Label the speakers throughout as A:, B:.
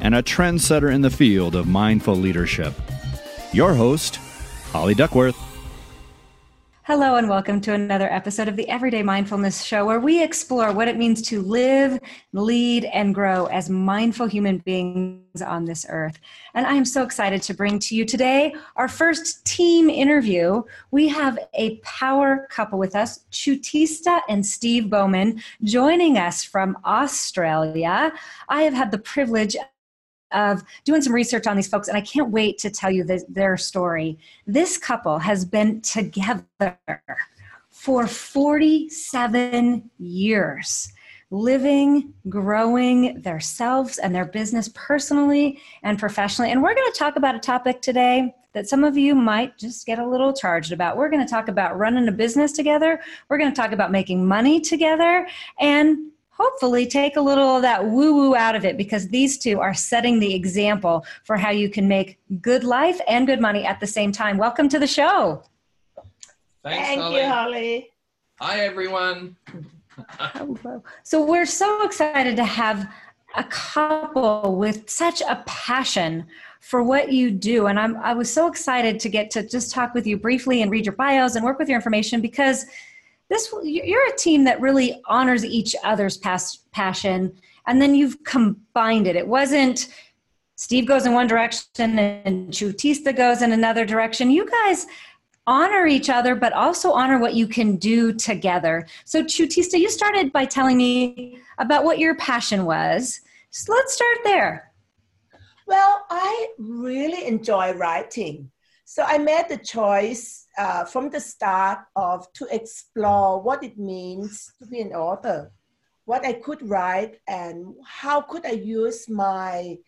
A: and a trendsetter in the field of mindful leadership. Your host, Holly Duckworth.
B: Hello, and welcome to another episode of the Everyday Mindfulness Show, where we explore what it means to live, lead, and grow as mindful human beings on this earth. And I am so excited to bring to you today our first team interview. We have a power couple with us, Chutisa and Steve Bowman, joining us from Australia. I have had the privilege of doing some research on these folks, and I can't wait to tell you their story. This couple has been together for 47 years, living, growing themselves and their business personally and professionally. And we're going to talk about a topic today that some of you might just get a little charged about. We're going to talk about running a business together, we're going to talk about making money together, and hopefully take a little of that woo woo out of it because these two are setting the example for how you can make good life and good money at the same time. Welcome to the show.
C: Thanks,
D: Thank
C: Holly.
D: you, Holly.
C: Hi, everyone.
B: Hello. So we're so excited to have a couple with such a passion for what you do. And I'm, I was so excited to get to just talk with you briefly and read your bios and work with your information because this you're a team that really honors each other's past passion and then you've combined it. It wasn't steve goes in one direction and chutisa goes in another direction. You guys honor each other but also honor what you can do together. So chutisa you started by telling me about what your passion was. So let's start there.
D: Well, I really enjoy writing. So I made the choice uh, from the start of to explore what it means to be an author, what I could write, and how could I use my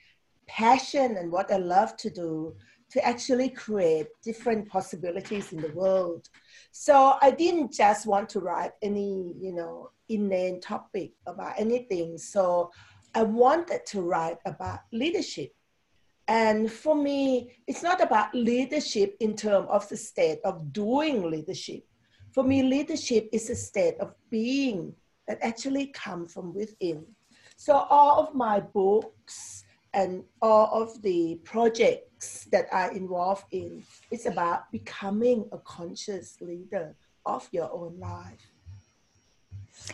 D: passion and what I love to do to actually create different possibilities in the world. So I didn't just want to write any, you know, inane topic about anything. So I wanted to write about leadership. And for me, it's not about leadership in terms of the state of doing leadership. For me, leadership is a state of being that actually comes from within. So all of my books and all of the projects that I involved in, it's about becoming a conscious leader of your own life.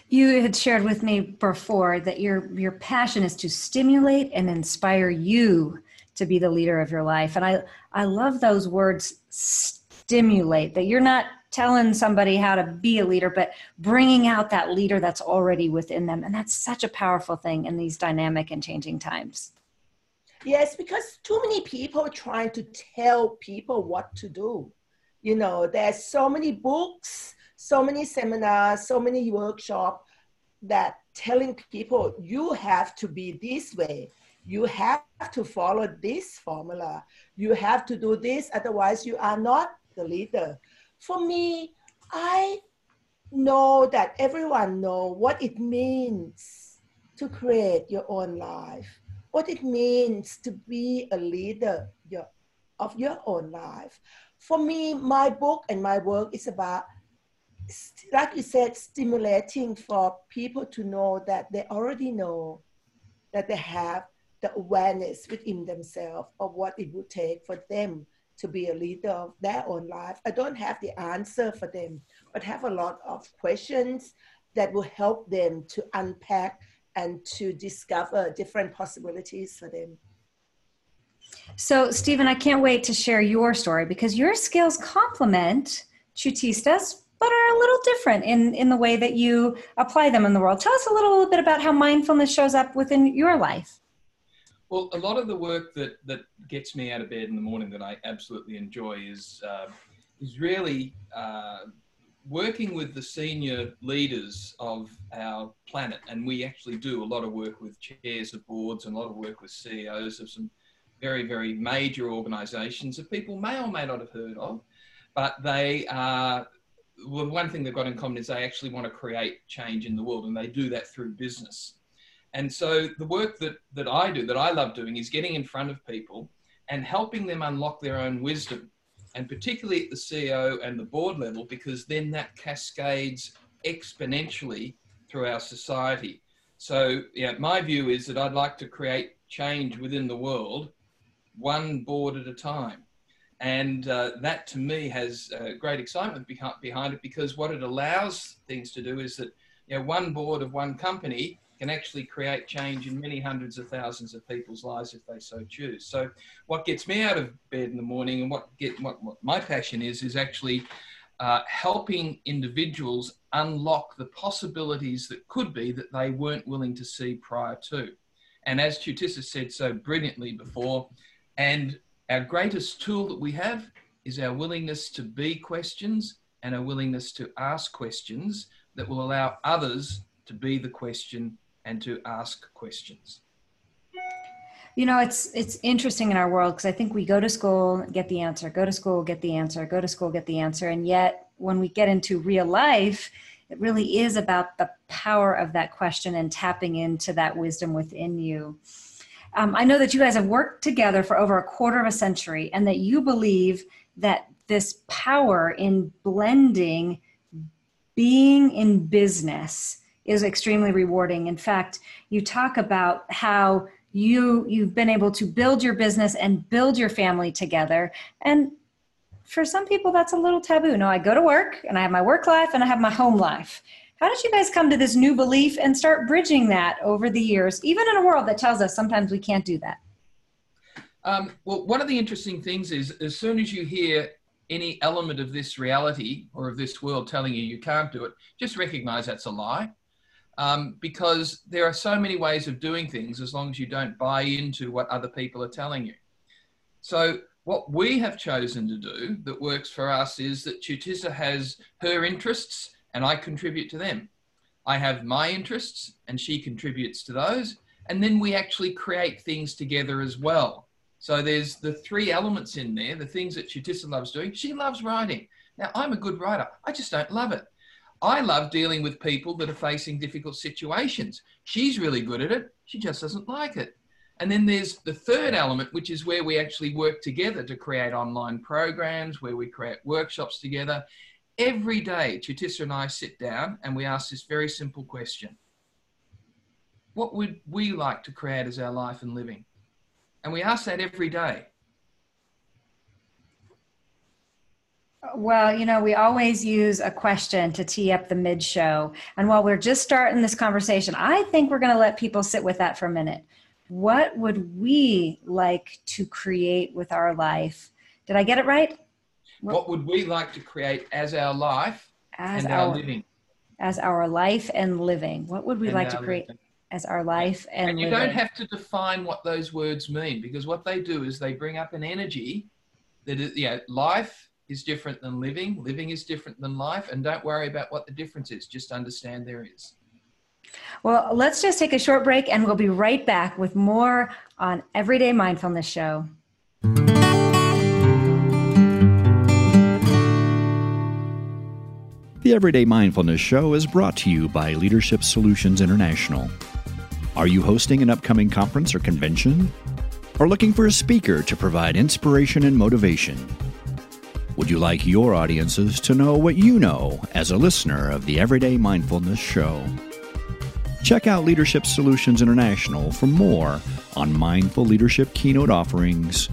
B: You had shared with me before that your your passion is to stimulate and inspire you to be the leader of your life. And I I love those words stimulate that you're not telling somebody how to be a leader but bringing out that leader that's already within them and that's such a powerful thing in these dynamic and changing times.
D: Yes, because too many people are trying to tell people what to do. You know, there's so many books, so many seminars, so many workshops that telling people you have to be this way. You have to follow this formula. You have to do this, otherwise you are not the leader. For me, I know that everyone know what it means to create your own life what it means to be a leader your, of your own life. For me, my book and my work is about, like you said, stimulating for people to know that they already know that they have the awareness within themselves of what it would take for them to be a leader of their own life. I don't have the answer for them, but have a lot of questions that will help them to unpack and to discover different possibilities for them.
B: So, Stephen, I can't wait to share your story because your skills complement Chutisa's, but are a little different in, in the way that you apply them in the world. Tell us a little bit about how mindfulness shows up within your life.
C: Well, a lot of the work that, that gets me out of bed in the morning that I absolutely enjoy is, uh, is really uh, working with the senior leaders of our planet. And we actually do a lot of work with chairs of boards and a lot of work with CEOs of some very, very major organizations that people may or may not have heard of. But they are, well, one thing they've got in common is they actually want to create change in the world and they do that through business. And so the work that, that I do, that I love doing, is getting in front of people and helping them unlock their own wisdom, and particularly at the CEO and the board level, because then that cascades exponentially through our society. So, yeah, my view is that I'd like to create change within the world, one board at a time. And uh, that to me has uh, great excitement behind it because what it allows things to do is that you know, one board of one company can actually create change in many hundreds of thousands of people's lives if they so choose. So, what gets me out of bed in the morning and what get what, what my passion is is actually uh, helping individuals unlock the possibilities that could be that they weren't willing to see prior to. And as Chutisa said so brilliantly before, and our greatest tool that we have is our willingness to be questions and our willingness to ask questions that will allow others to be the question and to ask questions.
B: You know it's it's interesting in our world because i think we go to school get the answer go to school get the answer go to school get the answer and yet when we get into real life it really is about the power of that question and tapping into that wisdom within you. Um, i know that you guys have worked together for over a quarter of a century and that you believe that this power in blending being in business is extremely rewarding. In fact, you talk about how you you've been able to build your business and build your family together. And for some people that's a little taboo. No i go to work and i have my work life and i have my home life. How did you guys come to this new belief and start bridging that over the years even in a world that tells us sometimes we can't do that?
C: Um, well one of the interesting things is as soon as you hear any element of this reality or of this world telling you you can't do it just recognize that's a lie um, because there are so many ways of doing things as long as you don't buy into what other people are telling you. So, what we have chosen to do that works for us is that Chutisa has her interests and I contribute to them. I have my interests and she contributes to those. And then we actually create things together as well. So there's the three elements in there, the things that Chutisa loves doing. She loves writing. Now, I'm a good writer. I just don't love it. I love dealing with people that are facing difficult situations. She's really good at it. She just doesn't like it. And then there's the third element, which is where we actually work together to create online programs, where we create workshops together. Every day, Chutisa and I sit down and we ask this very simple question What would we like to create as our life and living? And we ask that every day.
B: Well, you know, we always use a question to tee up the mid show. And while we're just starting this conversation, I think we're going to let people sit with that for a minute. What would we like to create with our life? Did I get it right?
C: What would we like to create as our life as and our, our living?
B: As our life and living. What would we and like to create living. as our life and
C: And you
B: living?
C: don't have to define what those words mean because what they do is they bring up an energy that is, yeah, life is different than living, living is different than life, and don't worry about what the difference is, just understand there is.
B: Well, let's just take a short break and we'll be right back with more on Everyday Mindfulness Show.
A: The Everyday Mindfulness Show is brought to you by Leadership Solutions International. Are you hosting an upcoming conference or convention? Or looking for a speaker to provide inspiration and motivation? Would you like your audiences to know what you know as a listener of the Everyday Mindfulness Show? Check out Leadership Solutions International for more on mindful leadership keynote offerings,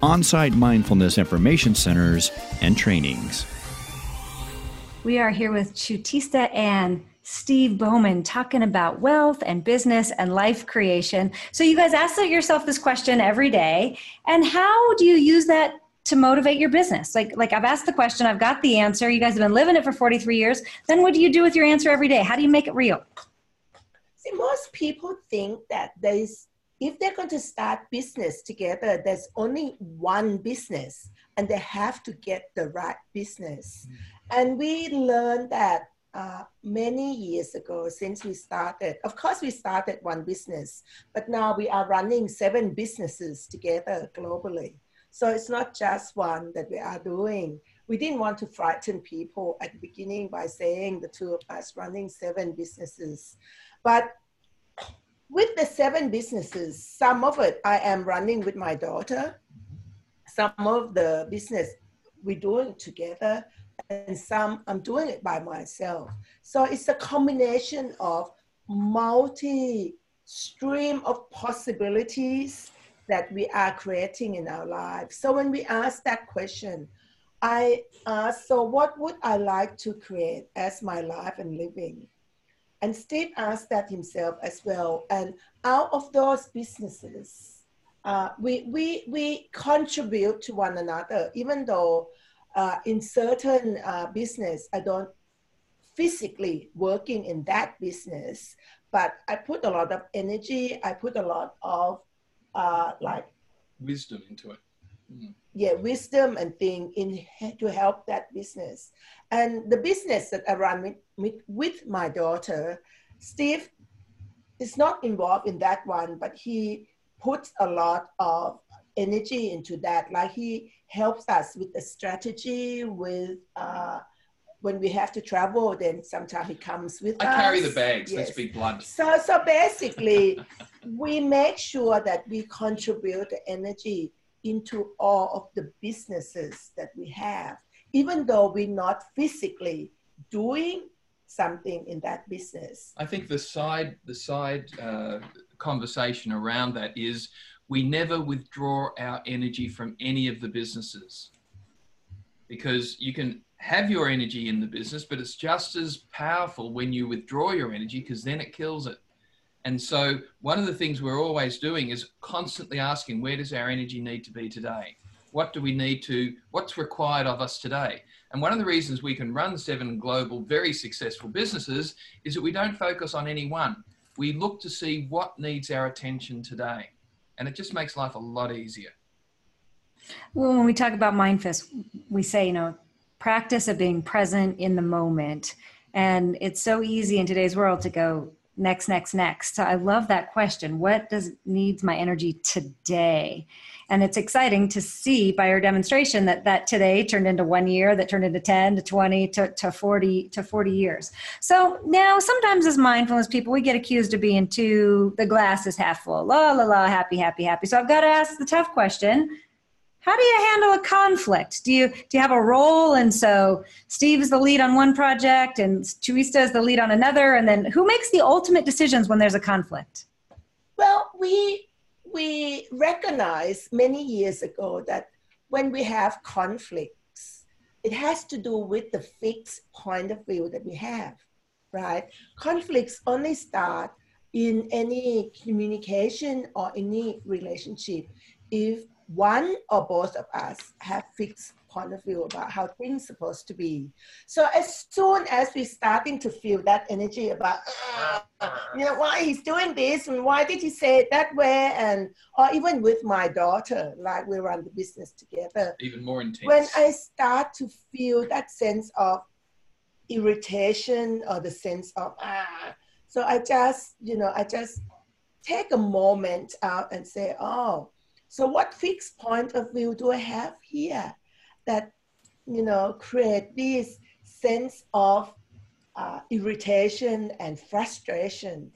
A: on site mindfulness information centers, and trainings.
B: We are here with Chutisa Ann Steve Bowman talking about wealth and business and life creation. So, you guys ask yourself this question every day. And how do you use that to motivate your business? Like, like I've asked the question, I've got the answer. You guys have been living it for 43 years. Then, what do you do with your answer every day? How do you make it real?
D: See, most people think that there's if they're going to start business together, there's only one business and they have to get the right business. Mm. And we learned that uh, many years ago since we started. Of course, we started one business, but now we are running seven businesses together globally. So it's not just one that we are doing. We didn't want to frighten people at the beginning by saying the two of us running seven businesses. But with the seven businesses, some of it I am running with my daughter, some of the business we're doing together, and some I'm doing it by myself. So it's a combination of multi stream of possibilities that we are creating in our lives. So when we ask that question, I ask, so what would I like to create as my life and living? And Steve asked that himself as well. And out of those businesses, uh, we, we, we contribute to one another, even though uh, in certain uh, business, I don't physically working in that business, but I put a lot of energy. I put a lot of uh, like
C: wisdom into it.
D: Mm. Yeah, wisdom and thing in to help that business. And the business that I run with, with, with my daughter, Steve is not involved in that one, but he puts a lot of energy into that. Like he helps us with the strategy, with uh, when we have to travel, then sometimes he comes with
C: I
D: us.
C: I carry the bags, yes. let's be blunt.
D: So, so basically, we make sure that we contribute the energy into all of the businesses that we have, even though we're not physically doing something in that business.
C: I think the side, the side uh, conversation around that is we never withdraw our energy from any of the businesses because you can have your energy in the business, but it's just as powerful when you withdraw your energy because then it kills it. And so, one of the things we're always doing is constantly asking, where does our energy need to be today? What do we need to, what's required of us today? And one of the reasons we can run seven global, very successful businesses is that we don't focus on any one. We look to see what needs our attention today and it just makes life a lot easier.
B: Well, when we talk about mindfulness, we say, you know, practice of being present in the moment. And it's so easy in today's world to go next, next, next. So I love that question. What does needs my energy today? And it's exciting to see by your demonstration that that today turned into one year, that turned into 10 to 20 to, to 40 to 40 years. So now sometimes as mindfulness people, we get accused of being too, the glass is half full, la, la, la, happy, happy, happy. So I've got to ask the tough question. How do you handle a conflict? Do you do you have a role? And so Steve is the lead on one project, and Teresa is the lead on another. And then who makes the ultimate decisions when there's a conflict?
D: Well, we we recognized many years ago that when we have conflicts, it has to do with the fixed point of view that we have, right? Conflicts only start in any communication or any relationship if one or both of us have fixed point of view about how things supposed to be. So as soon as we starting to feel that energy about, you know, why he's doing this and why did he say it that way, and or even with my daughter, like we run the business together.
C: Even more intense.
D: When I start to feel that sense of irritation or the sense of ah, so I just, you know, I just take a moment out and say, oh. So what fixed point of view do I have here? that you know create this sense of uh, irritation and frustration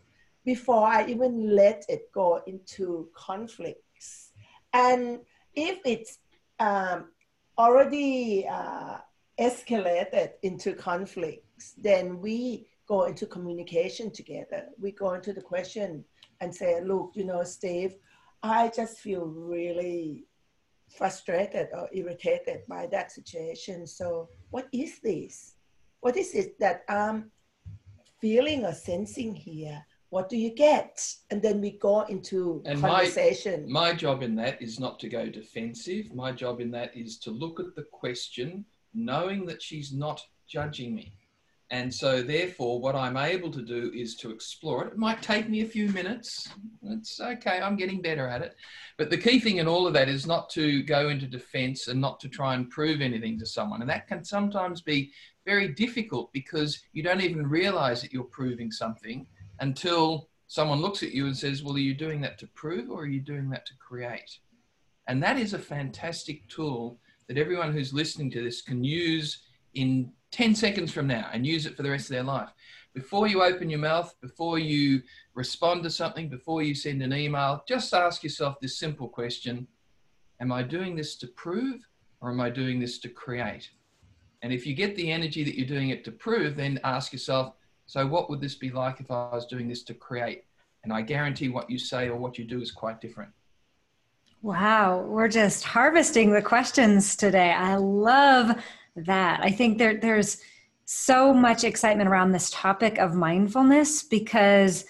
D: before I even let it go into conflicts. And if it's um, already uh, escalated into conflicts, then we go into communication together. We go into the question and say, look, you know, Steve, I just feel really frustrated or irritated by that situation. So, what is this? What is it that I'm feeling or sensing here? What do you get? And then we go into and conversation.
C: My, my job in that is not to go defensive. My job in that is to look at the question, knowing that she's not judging me. And so, therefore, what I'm able to do is to explore it. It might take me a few minutes. It's okay, I'm getting better at it. But the key thing in all of that is not to go into defense and not to try and prove anything to someone. And that can sometimes be very difficult because you don't even realize that you're proving something until someone looks at you and says, Well, are you doing that to prove or are you doing that to create? And that is a fantastic tool that everyone who's listening to this can use in 10 seconds from now and use it for the rest of their life. Before you open your mouth, before you respond to something, before you send an email, just ask yourself this simple question Am I doing this to prove or am I doing this to create? And if you get the energy that you're doing it to prove, then ask yourself, so what would this be like if I was doing this to create? And I guarantee what you say or what you do is quite different.
B: Wow, we're just harvesting the questions today. I love that. I think there, there's so much excitement around this topic of mindfulness because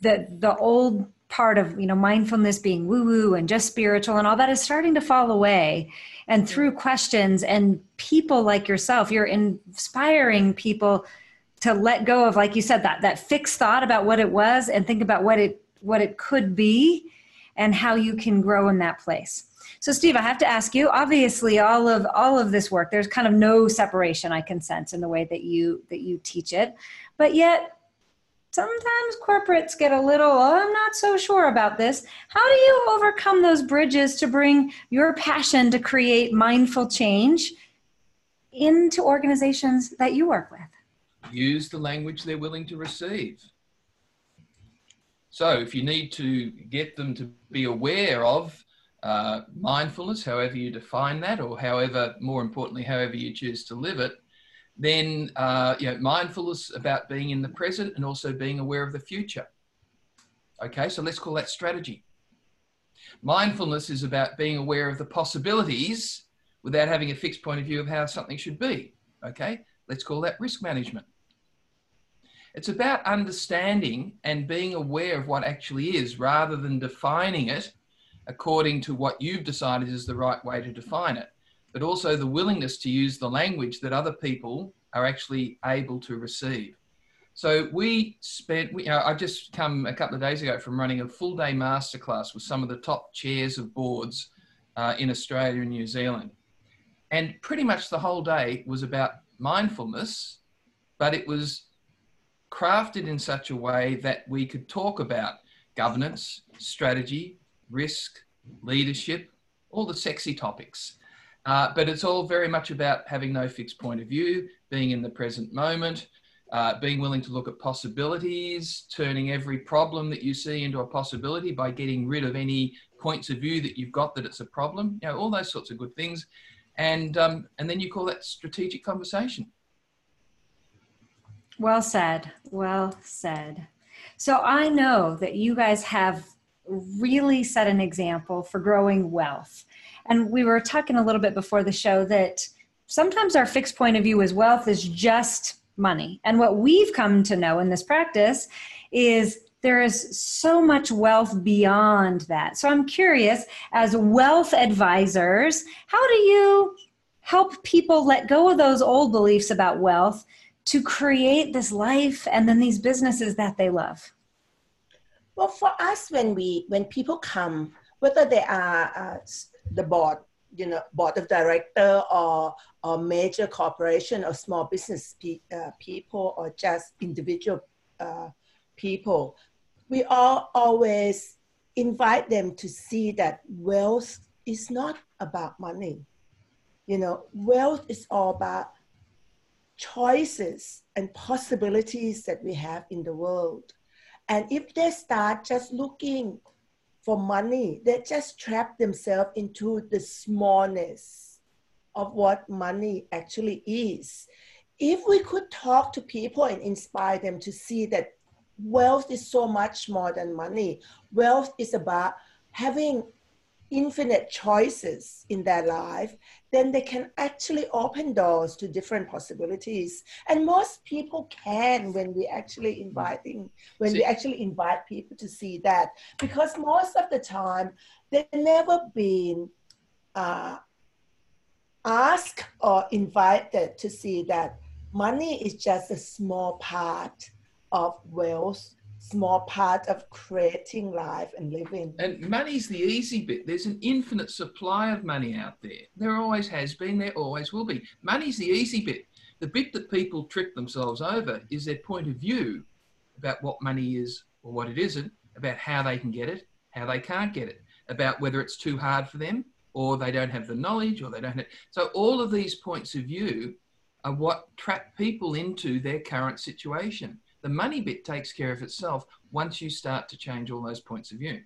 B: the the old part of you know mindfulness being woo woo and just spiritual and all that is starting to fall away and through questions and people like yourself you're inspiring people to let go of like you said that that fixed thought about what it was and think about what it what it could be and how you can grow in that place so steve i have to ask you obviously all of all of this work there's kind of no separation i can sense in the way that you that you teach it. But yet sometimes corporates get a little oh, i'm not so sure about this. How do you overcome those bridges to bring your passion to create mindful change into organizations that you work with?
C: Use the language they're willing to receive. So if you need to get them to be aware of uh, mindfulness, however you define that, or however, more importantly, however you choose to live it, then uh, you know, mindfulness about being in the present and also being aware of the future. Okay, so let's call that strategy. Mindfulness is about being aware of the possibilities without having a fixed point of view of how something should be. Okay, let's call that risk management. It's about understanding and being aware of what actually is rather than defining it according to what you've decided is the right way to define it, but also the willingness to use the language that other people are actually able to receive. So we spent, we, you know, I've just come a couple of days ago from running a full day masterclass with some of the top chairs of boards uh, in Australia and New Zealand. And pretty much the whole day was about mindfulness, but it was crafted in such a way that we could talk about governance, strategy, risk, leadership, all the sexy topics. Uh, but it's all very much about having no fixed point of view, being in the present moment, uh, being willing to look at possibilities, turning every problem that you see into a possibility by getting rid of any points of view that you've got that it's a problem. You know, all those sorts of good things, and um, and then you call that strategic conversation.
B: Well said. Well said. So I know that you guys have really set an example for growing wealth. And we were talking a little bit before the show that sometimes our fixed point of view as wealth is just money. And what we've come to know in this practice is there is so much wealth beyond that. So I'm curious, as wealth advisors, how do you help people let go of those old beliefs about wealth to create this life and then these businesses that they love?
D: Well, for us, when we when people come, whether they are uh, the board, you know, board of director or or major corporation or small business pe- uh, people or just individual uh, people, we all always invite them to see that wealth is not about money. You know, wealth is all about choices and possibilities that we have in the world. And if they start just looking for money, they just trap themselves into the smallness of what money actually is. If we could talk to people and inspire them to see that wealth is so much more than money, wealth is about having infinite choices in their life, then they can actually open doors to different possibilities. And most people can when we actually inviting, when we actually invite people to see that, because most of the time they've never been uh, asked or invited to see that money is just a small part of wealth small part of creating life and living.
C: And money's the easy bit. There's an infinite supply of money out there. There always has been, there always will be. Money's the easy bit. The bit that people trick themselves over is their point of view about what money is or what it isn't, about how they can get it, how they can't get it, about whether it's too hard for them or they don't have the knowledge or they don't have. So, all of these points of view are what trap people into their current situation. The money bit takes care of itself once you start to change all those points of view.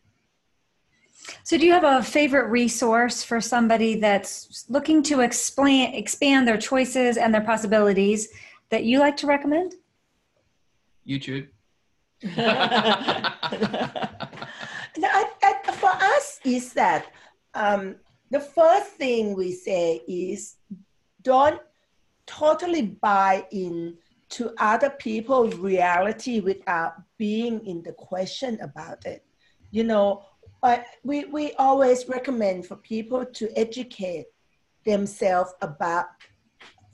B: So, do you have a favorite resource for somebody that's looking to explain, expand their choices and their possibilities that you like to recommend?
C: YouTube.
D: I, I, for us, is that um, the first thing we say is don't totally buy in to other people's reality without being in the question about it. You know, but we, we always recommend for people to educate themselves about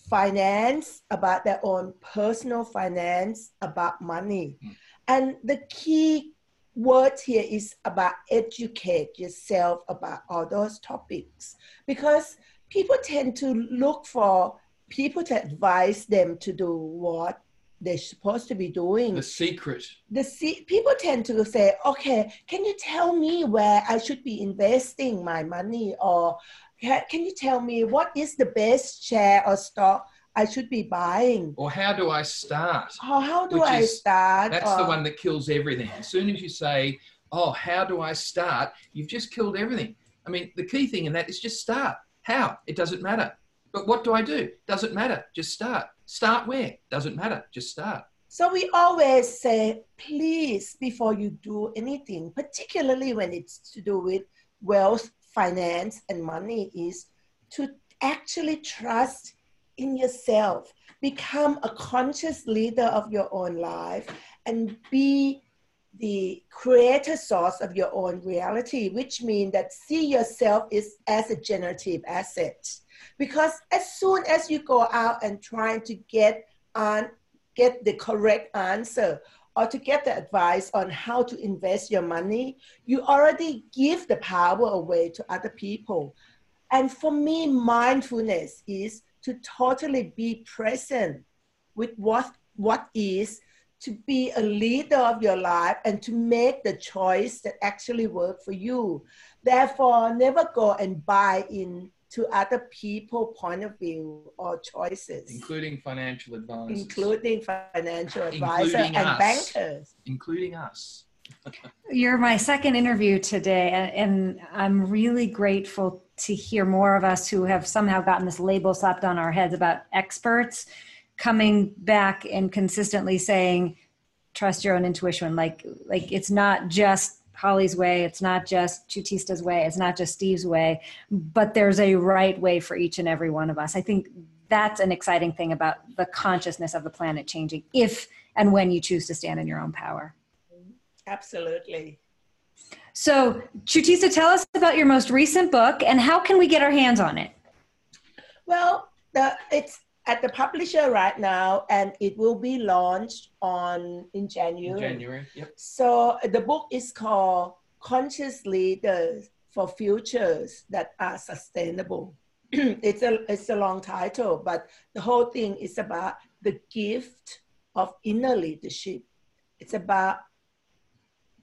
D: finance, about their own personal finance, about money. Mm. And the key word here is about educate yourself about all those topics because people tend to look for people to advise them to do what they're supposed to be doing.
C: The secret.
D: The se- people tend to say, okay, can you tell me where I should be investing my money? Or can you tell me what is the best share or stock I should be buying?
C: Or how do I start?
D: Oh, how do Which I is, start?
C: That's or, the one that kills everything. As soon as you say, oh, how do I start? You've just killed everything. I mean, the key thing in that is just start. How? It doesn't matter. But what do I do? Doesn't matter. Just start. Start where? Doesn't matter. Just start.
D: So we always say, please, before you do anything, particularly when it's to do with wealth, finance, and money, is to actually trust in yourself. Become a conscious leader of your own life and be the creator source of your own reality, which means that see yourself is as a generative asset because as soon as you go out and trying to get on get the correct answer or to get the advice on how to invest your money you already give the power away to other people. And for me mindfulness is to totally be present with what what is to be a leader of your life and to make the choice that actually work for you. Therefore never go and buy in to other people point of view or choices.
C: Including financial advisors.
D: Including financial advisors and us. bankers.
C: Including us.
B: You're my second interview today and i'm really grateful to hear more of us who have somehow gotten this label slapped on our heads about experts coming back and consistently saying trust your own intuition. Like like it's not just Holly's way. It's not just Chutisa's way. It's not just Steve's way, but there's a right way for each and every one of us. I think that's an exciting thing about the consciousness of the planet changing if and when you choose to stand in your own power.
D: Absolutely.
B: So, Chutista, tell us about your most recent book and how can we get our hands on it?
D: Well, the, it's at the publisher right now, and it will be launched on in January.
C: In January, yep.
D: So the book is called Conscious Leaders for Futures That Are Sustainable. it's a it's a long title, but the whole thing is about the gift of inner leadership. It's about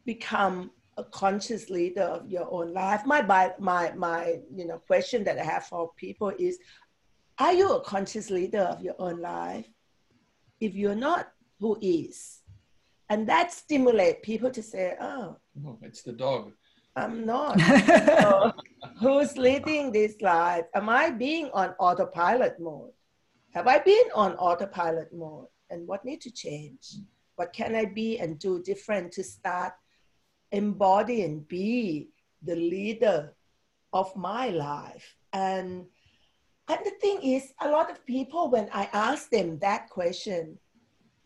D: become a conscious leader of your own life. My my my you know question that I have for people is are you a conscious leader of your own life? If you're not, who is? And that stimulates people to say, oh,
C: oh it's the dog.
D: I'm not. so, who's leading this life? Am I being on autopilot mode? Have I been on autopilot mode? And what need to change? What can I be and do different to start embody and be the leader of my life. And, and the thing is, a lot of people, when I ask them that question,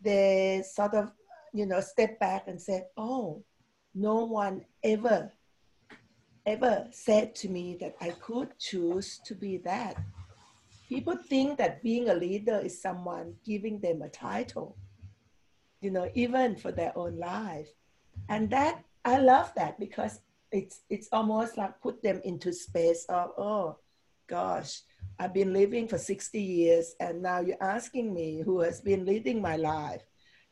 D: they sort of, you know, step back and say, oh, no one ever, ever said to me that I could choose to be that. People think that being a leader is someone giving them a title, you know, even for their own life. And that, I love that because it's, it's almost like put them into space of, oh, gosh, I've been living for 60 years and now you're asking me who has been leading my life.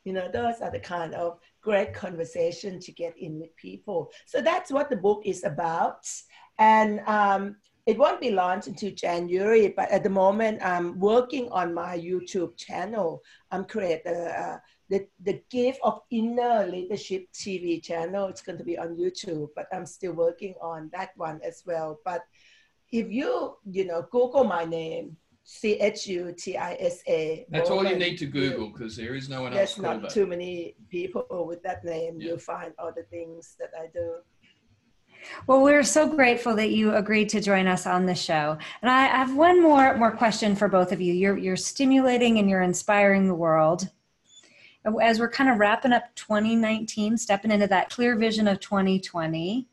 D: You know, those are the kind of great conversation to get in with people. So that's what the book is about. And um, it won't be launched until January, but at the moment I'm working on my YouTube channel. I'm creating uh, the, the gift of inner leadership TV channel. It's going to be on YouTube, but I'm still working on that one as well. But if you, you know, Google my name, C H U T I S A.
C: That's all you need to Google because there is no one else.
D: There's not too many people with that name. Yeah. You'll find all the things that I do.
B: Well, we're so grateful that you agreed to join us on the show. And I have one more more question for both of you. You're you're stimulating and you're inspiring the world. As we're kind of wrapping up 2019, stepping into that clear vision of 2020,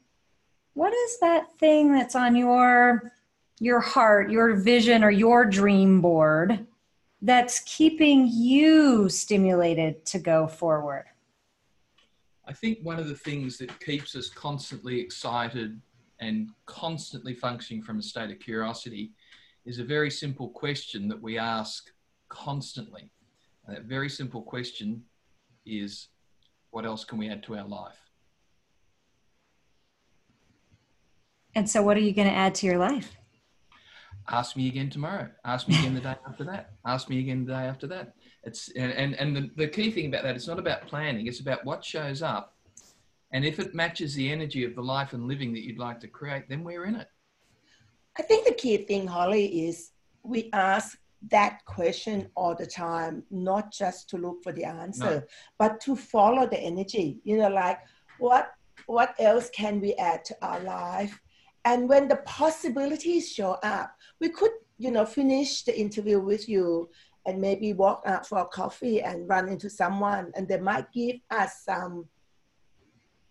B: what is that thing that's on your your heart, your vision or your dream board that's keeping you stimulated to go forward?
C: I think one of the things that keeps us constantly excited and constantly functioning from a state of curiosity is a very simple question that we ask constantly. And that very simple question is what else can we add to our life?
B: And so, what are you going to add to your life?
C: Ask me again tomorrow. Ask me again the day after that. Ask me again the day after that. It's and and, and the, the key thing about that, it's not about planning. It's about what shows up, and if it matches the energy of the life and living that you'd like to create, then we're in it.
D: I think the key thing, Holly, is we ask that question all the time, not just to look for the answer, no. but to follow the energy. You know, like what what else can we add to our life? And when the possibilities show up, we could, you know, finish the interview with you and maybe walk out for a coffee and run into someone. And they might give us some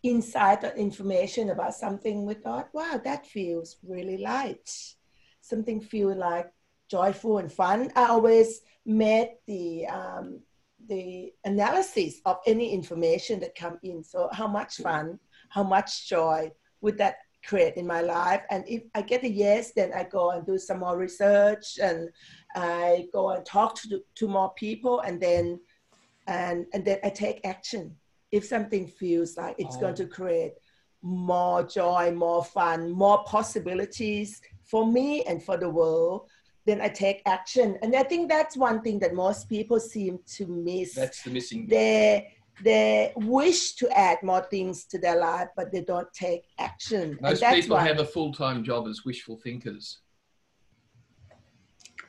D: insight or information about something. We thought wow that feels really light. Something feel like joyful and fun. I always made the um, the analysis of any information that come in. So how much fun how much joy would that create in my life. And if I get a yes, then I go and do some more research and I go and talk to, to more people and then and and then I take action. If something feels like it's oh. going to oh. create more joy, more fun, more possibilities for me and for the world, then I take action. And I think that's one thing that most people seem to miss.
C: That's the missing.
D: They they wish to add more things to their life, but they don't take action.
C: Most people why... have a full time job as wishful thinkers.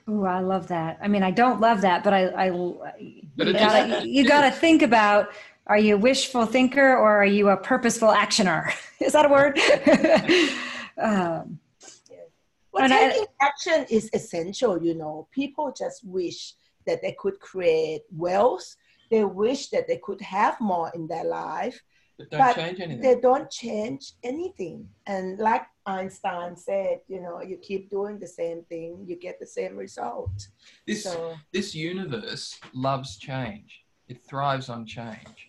B: Oh, I love that. I mean, I don't love that, but I, I but you, gotta, you gotta think about: Are you a wishful thinker or are you a purposeful actioner? Is that a word?
D: um, well, taking I, action is essential. You know, people just wish that they could create wealth they wish that they could have more in their life
C: but, don't but change anything.
D: they don't change anything. And like einstein said you know you keep doing the same thing you get the same result.
C: This so, this universe loves change. It thrives on change.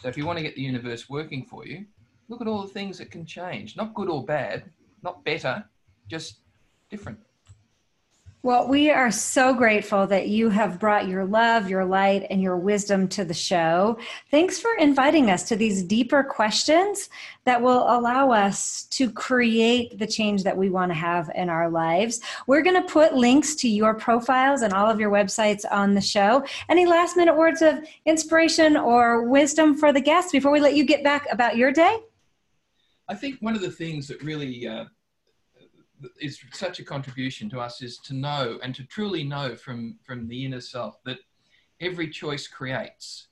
C: So if you want to get the universe working for you look at all the things that can change. Not good or bad not better just different
B: well, we are so grateful that you have brought your love, your light, and your wisdom to the show. Thanks for inviting us to these deeper questions that will allow us to create the change that we want to have in our lives. We're going to put links to your profiles and all of your websites on the show. Any last minute words of inspiration or wisdom for the guests before we let you get back about your day?
C: I think one of the things that really uh, is such a contribution to us is to know and to truly know from from the inner self that every choice creates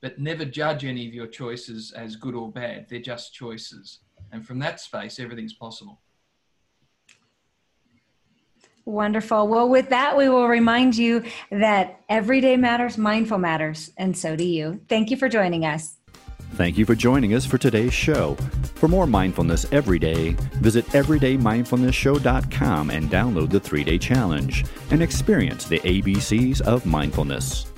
C: but never judge any of your choices as good or bad they're just choices and from that space everything's possible
B: Wonderful. Well, with that, we will remind you that every day matters, mindful matters, and so do you. Thank you for joining us.
A: Thank you for joining us for today's show. For more mindfulness every day, visit everydaymindfulnessshow.com and download the three day challenge and experience the ABCs of mindfulness.